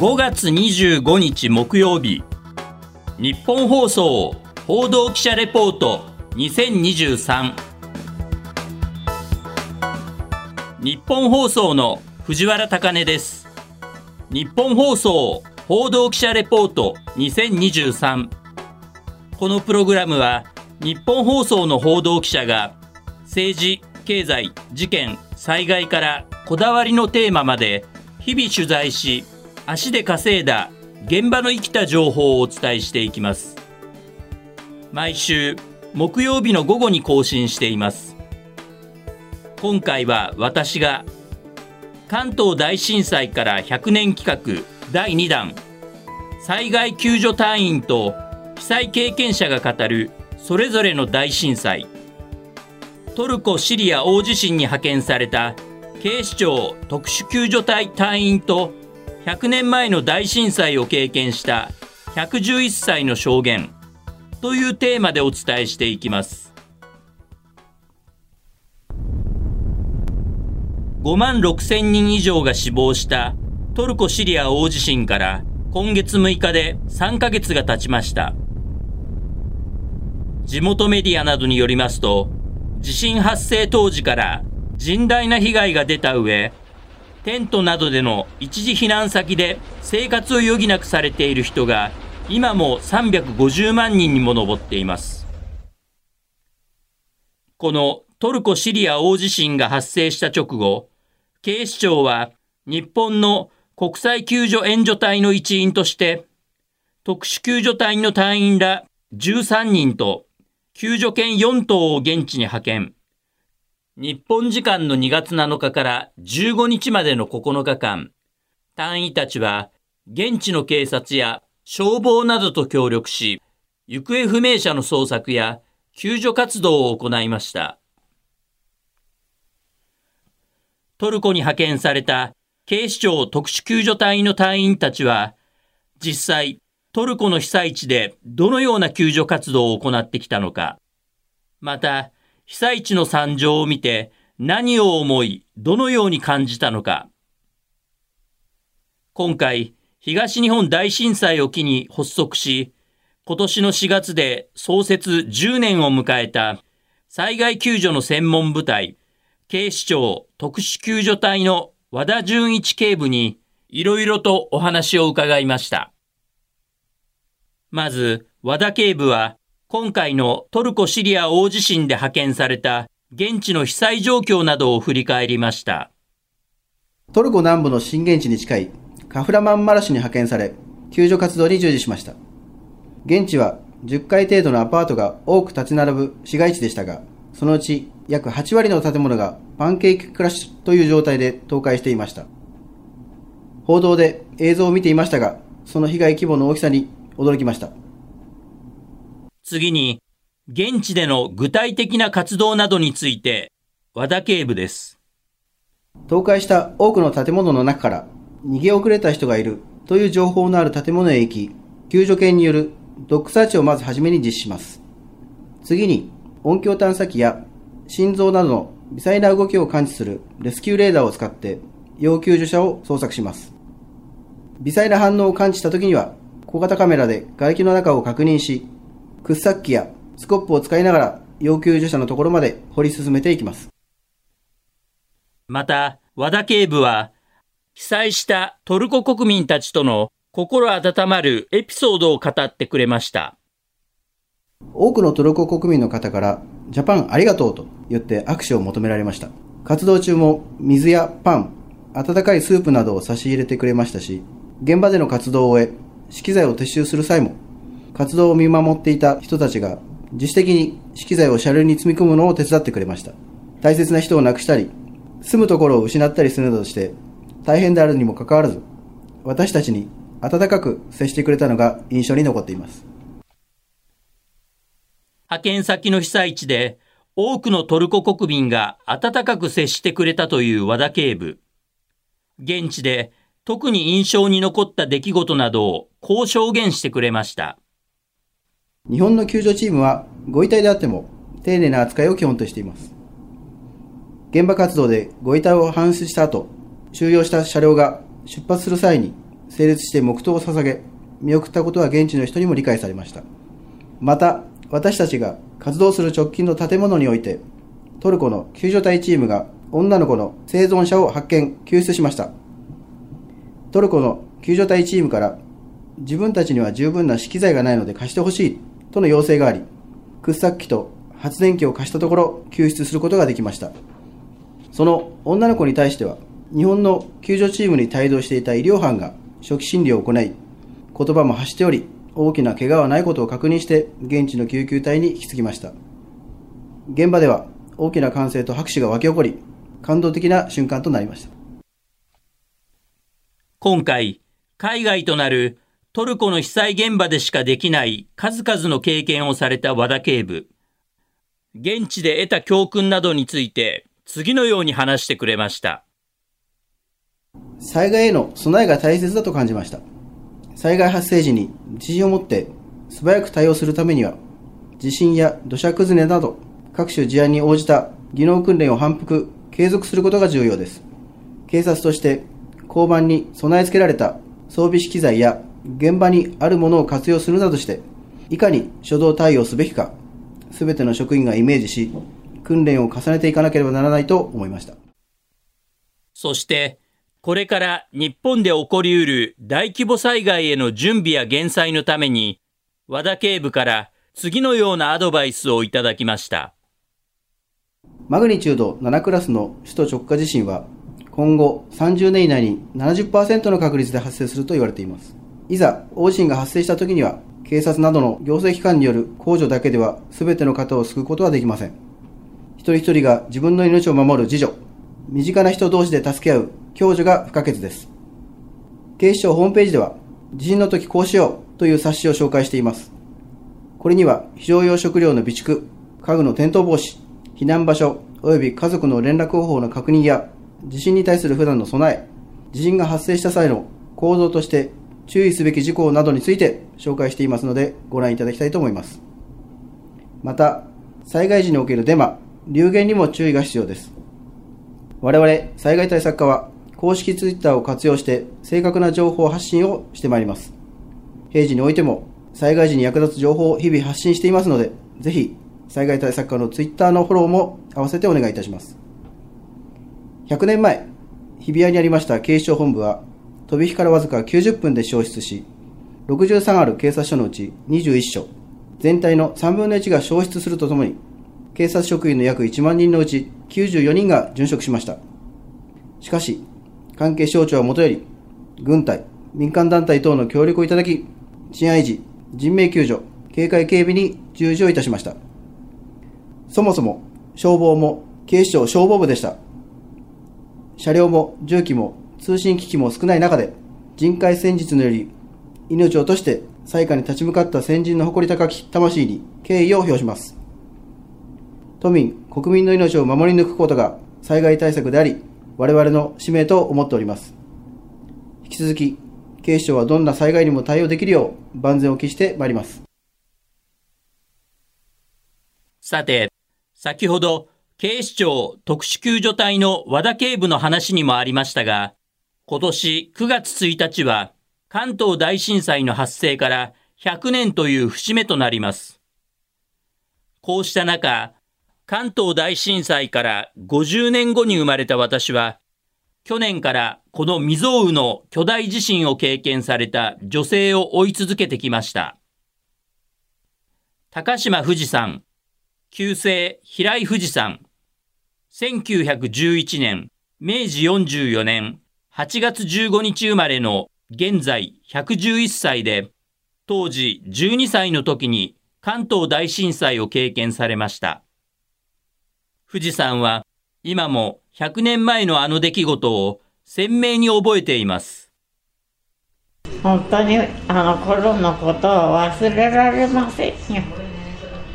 5月25日木曜日。日本放送報道記者レポート2023日本放送の藤原貴根です。日本放送報道記者レポート2023このプログラムは日本放送の報道記者が政治経済事件災害からこだわりのテーマまで日々取材し足で稼いだ現場の生きた情報をお伝えしていきます。毎週木曜日の午後に更新しています。今回は私が関東大震災から100年企画第2弾災害救助隊員と被災経験者が語るそれぞれの大震災。トルコ・シリア大地震に派遣された警視庁特殊救助隊隊員と100年前の大震災を経験した111歳の証言というテーマでお伝えしていきます。5万6千人以上が死亡したトルコ・シリア大地震から今月6日で3ヶ月が経ちました。地元メディアなどによりますと地震発生当時から甚大な被害が出た上テントなどでの一時避難先で生活を余儀なくされている人が今も350万人にも上っています。このトルコ・シリア大地震が発生した直後、警視庁は日本の国際救助援助隊の一員として特殊救助隊の隊員ら13人と救助犬4頭を現地に派遣。日本時間の2月7日から15日までの9日間、隊員たちは現地の警察や消防などと協力し、行方不明者の捜索や救助活動を行いました。トルコに派遣された警視庁特殊救助隊員の隊員たちは、実際トルコの被災地でどのような救助活動を行ってきたのか、また、被災地の惨状を見て何を思い、どのように感じたのか。今回、東日本大震災を機に発足し、今年の4月で創設10年を迎えた災害救助の専門部隊、警視庁特殊救助隊の和田純一警部にいろいろとお話を伺いました。まず、和田警部は今回のトルコ・シリア大地震で派遣された現地の被災状況などを振り返りました。トルコ南部の震源地に近いカフラマンマラシュに派遣され、救助活動に従事しました。現地は10階程度のアパートが多く立ち並ぶ市街地でしたが、そのうち約8割の建物がパンケーキクラッシュという状態で倒壊していました。報道で映像を見ていましたが、その被害規模の大きさに驚きました。次に、現地での具体的な活動などについて、和田警部です。倒壊した多くの建物の中から逃げ遅れた人がいるという情報のある建物へ行き、救助犬によるドッグサーチをまずはじめに実施します。次に、音響探査機や心臓などの微細な動きを感知するレスキューレーダーを使って要救助者を捜索します。微細な反応を感知した時には小型カメラで瓦礫の中を確認し掘削機やスコップを使いながら要救助者のところまで掘り進めていきます。また、和田警部は、被災したトルコ国民たちとの心温まるエピソードを語ってくれました。多くのトルコ国民の方から、ジャパンありがとうと言って握手を求められました。活動中も水やパン、温かいスープなどを差し入れてくれましたし、現場での活動を終え、資機材を撤収する際も活動を見守っていた人たちが自主的に資機材を車両に積み込むのを手伝ってくれました。大切な人を亡くしたり、住むところを失ったりするなどして、大変であるにもかかわらず、私たちに温かく接してくれたのが印象に残っています。派遣先の被災地で、多くのトルコ国民が温かく接してくれたという和田警部。現地で特に印象に残った出来事などをこう証言してくれました。日本の救助チームはご遺体であっても丁寧な扱いを基本としています。現場活動でご遺体を搬出した後、収容した車両が出発する際に整列して黙祷を捧げ、見送ったことは現地の人にも理解されました。また、私たちが活動する直近の建物において、トルコの救助隊チームが女の子の生存者を発見、救出しました。トルコの救助隊チームから自分たちには十分な資機材がないので貸してほしいとの要請があり、掘削機と発電機を貸したところ救出することができました。その女の子に対しては、日本の救助チームに帯同していた医療班が初期診療を行い、言葉も発しており、大きな怪我はないことを確認して、現地の救急隊に引き継ぎました。現場では大きな歓声と拍手が沸き起こり、感動的な瞬間となりました。今回、海外となるトルコの被災現場でしかできない数々の経験をされた和田警部。現地で得た教訓などについて、次のように話してくれました。災害への備えが大切だと感じました。災害発生時に自信を持って素早く対応するためには、地震や土砂崩れなど各種事案に応じた技能訓練を反復、継続することが重要です。警察として交番に備え付けられた装備資機材や現場にあるものを活用するなどして、いかに初動対応すべきか、すべての職員がイメージし、訓練を重ねていかなければならないと思いました。そして、これから日本で起こりうる大規模災害への準備や減災のために、和田警部から次のようなアドバイスをいただきました。マグニチュード7クラスの首都直下地震は、今後30年以内に70%の確率で発生すると言われています。いざ大地震が発生した時には、警察などの行政機関による控除だけでは全ての方を救うことはできません。一人一人が自分の命を守る自助、身近な人同士で助け合う共助が不可欠です。警視庁ホームページでは、地震の時こうしようという冊子を紹介しています。これには、非常用食料の備蓄、家具の転倒防止、避難場所、及び家族の連絡方法の確認や、地震に対する普段の備え、地震が発生した際の構造として注意すべき事項などについて紹介していますので、ご覧いただきたいと思います。また、災害時におけるデマ、流言にも注意が必要です。我々災害対策課は公式ツイッターを活用して正確な情報発信をしてまいります。平時においても災害時に役立つ情報を日々発信していますので、ぜひ災害対策課のツイッターのフォローも合わせてお願いいたします。100年前、日比谷にありました警視庁本部は、飛び火からわずか90分で消失し、63ある警察署のうち21署、全体の3分の1が消失するとともに、警察職員の約1万人のうち94人が殉職しました。しかし、関係省庁はもとより、軍隊、民間団体等の協力をいただき、治安維持、人命救助、警戒警備に従事をいたしました。そもそも、消防も警視庁消防部でした。車両も重機も通信機器も少ない中で、人海戦術のより、命を落として災禍に立ち向かった先人の誇り高き魂に敬意を表します。都民、国民の命を守り抜くことが災害対策であり、我々の使命と思っております。引き続き、警視庁はどんな災害にも対応できるよう万全を期してまいります。さて、先ほど、警視庁特殊救助隊の和田警部の話にもありましたが、今年9月1日は関東大震災の発生から100年という節目となります。こうした中、関東大震災から50年後に生まれた私は、去年からこの未曾有の巨大地震を経験された女性を追い続けてきました。高島富士山、旧姓平井富士山、1911年、明治44年8月15日生まれの現在111歳で、当時12歳の時に関東大震災を経験されました。富士山は今も100年前のあの出来事を鮮明に覚えています。本当にあの頃のことは忘れられませんよ。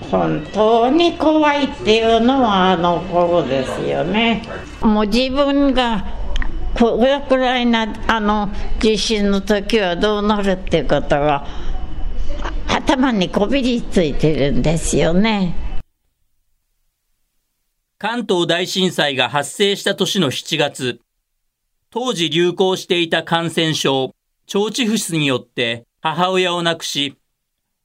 本当に怖いっていうのはあの頃ですよね。もう自分がこれくらいなあの地震の時はどうなるっていうことが頭にこびりついてるんですよね。関東大震災が発生した年の7月、当時流行していた感染症、腸チフスによって母親を亡くし、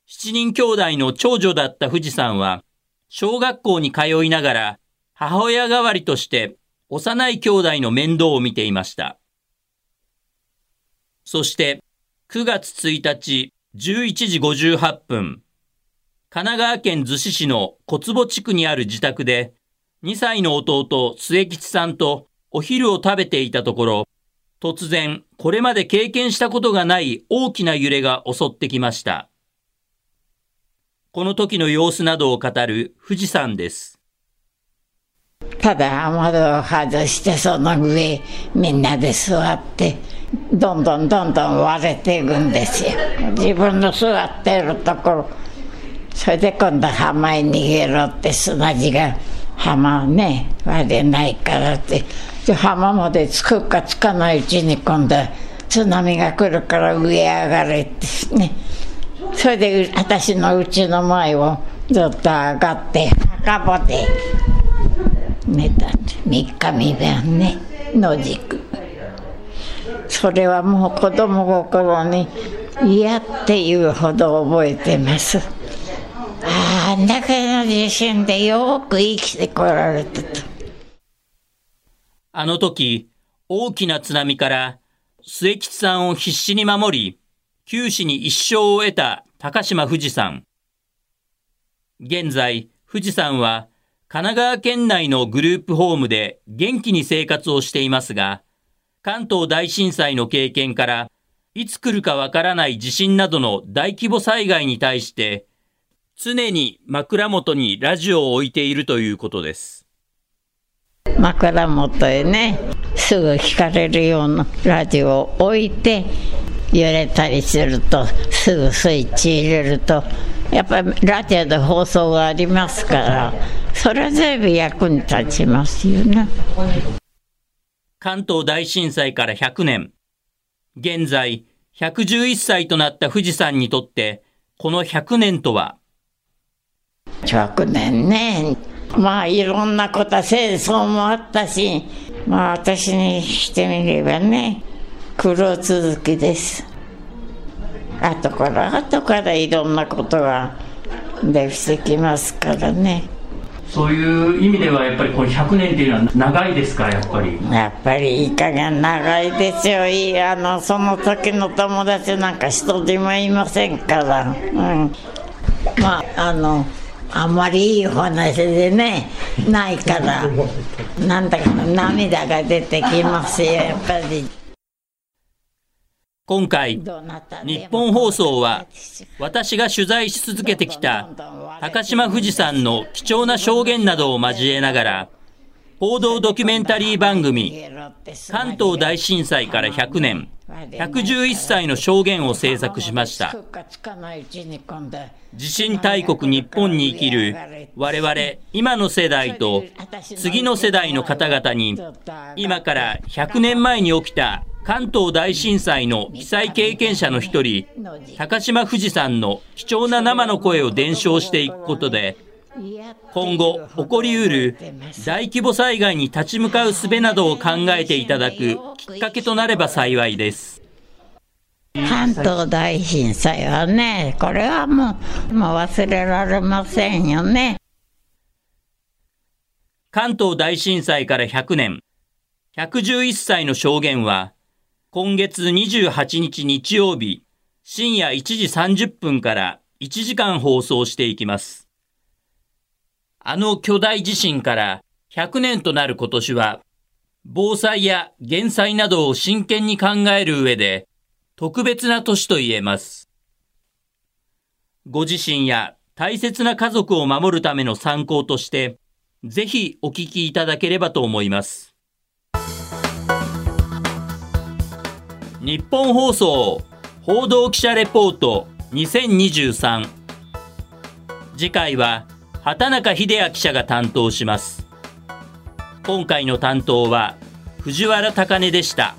7人兄弟の長女だった富士さんは、小学校に通いながら母親代わりとして幼い兄弟の面倒を見ていました。そして9月1日11時58分、神奈川県逗子市の小坪地区にある自宅で2歳の弟末吉さんとお昼を食べていたところ、突然これまで経験したことがない大きな揺れが襲ってきました。この時の様子などを語る富士山です。ただ窓を外してその上みんなで座ってどんどんどんどん割れていくんですよ。自分の座ってるところ。それで今度浜へ逃げろって砂地が浜ね割れないからって。浜まで着くか着かないうちに今度津波が来るから上へ上がれってね。それで私の家の前をずっと上がって墓場で寝た3日3晩ね野宿。それはもう子供心に嫌っていうほど覚えてます。あんだけの地震でよく生きてこられたと。あの時大きな津波から末吉さんを必死に守り九死に一生を得た高島富士山。現在、富士山は神奈川県内のグループホームで元気に生活をしていますが、関東大震災の経験から、いつ来るかわからない地震などの大規模災害に対して、常に枕元にラジオを置いているということです。枕元へね、すぐ聞かれるようなラジオを置いて、揺れたりするとすぐスイッチ入れるとやっぱりラジオで放送がありますからそれは全部役に立ちますよね。関東大震災から100年。現在111歳となった富士山にとってこの100年とは？100年ね。まあいろんなこと戦争もあったしまあ私にしてみればね苦労続きです後から後からいろんなことができてきますからね。そういう意味ではやっぱりこれ100年っていうのは長いですかやっぱり？やっぱりいい加減長いですよ。いいあのその時の友達なんか一人もいませんから。うん。まああのあんまりいいお話でねないから。なんだか涙が出てきますよやっぱり。今回、日本放送は私が取材し続けてきた高島富士山の貴重な証言などを交えながら、報道ドキュメンタリー番組、関東大震災から100年、111歳の証言を制作しました。地震大国日本に生きる我々今の世代と次の世代の方々に今から100年前に起きた関東大震災の被災経験者の一人、高島富士山の貴重な生の声を伝承していくことで、今後起こりうる大規模災害に立ち向かう術などを考えていただくきっかけとなれば幸いです。関東大震災はね、これはもうもう忘れられませんよね。関東大震災から100年、111歳の証言は、今月28日日曜日、深夜1時30分から1時間放送していきます。あの巨大地震から100年となる今年は、防災や減災などを真剣に考える上で、特別な年と言えます。ご自身や大切な家族を守るための参考として、ぜひお聞きいただければと思います。日本放送報道記者レポート2023次回は畑中秀也記者が担当します。今回の担当は藤原高根でした。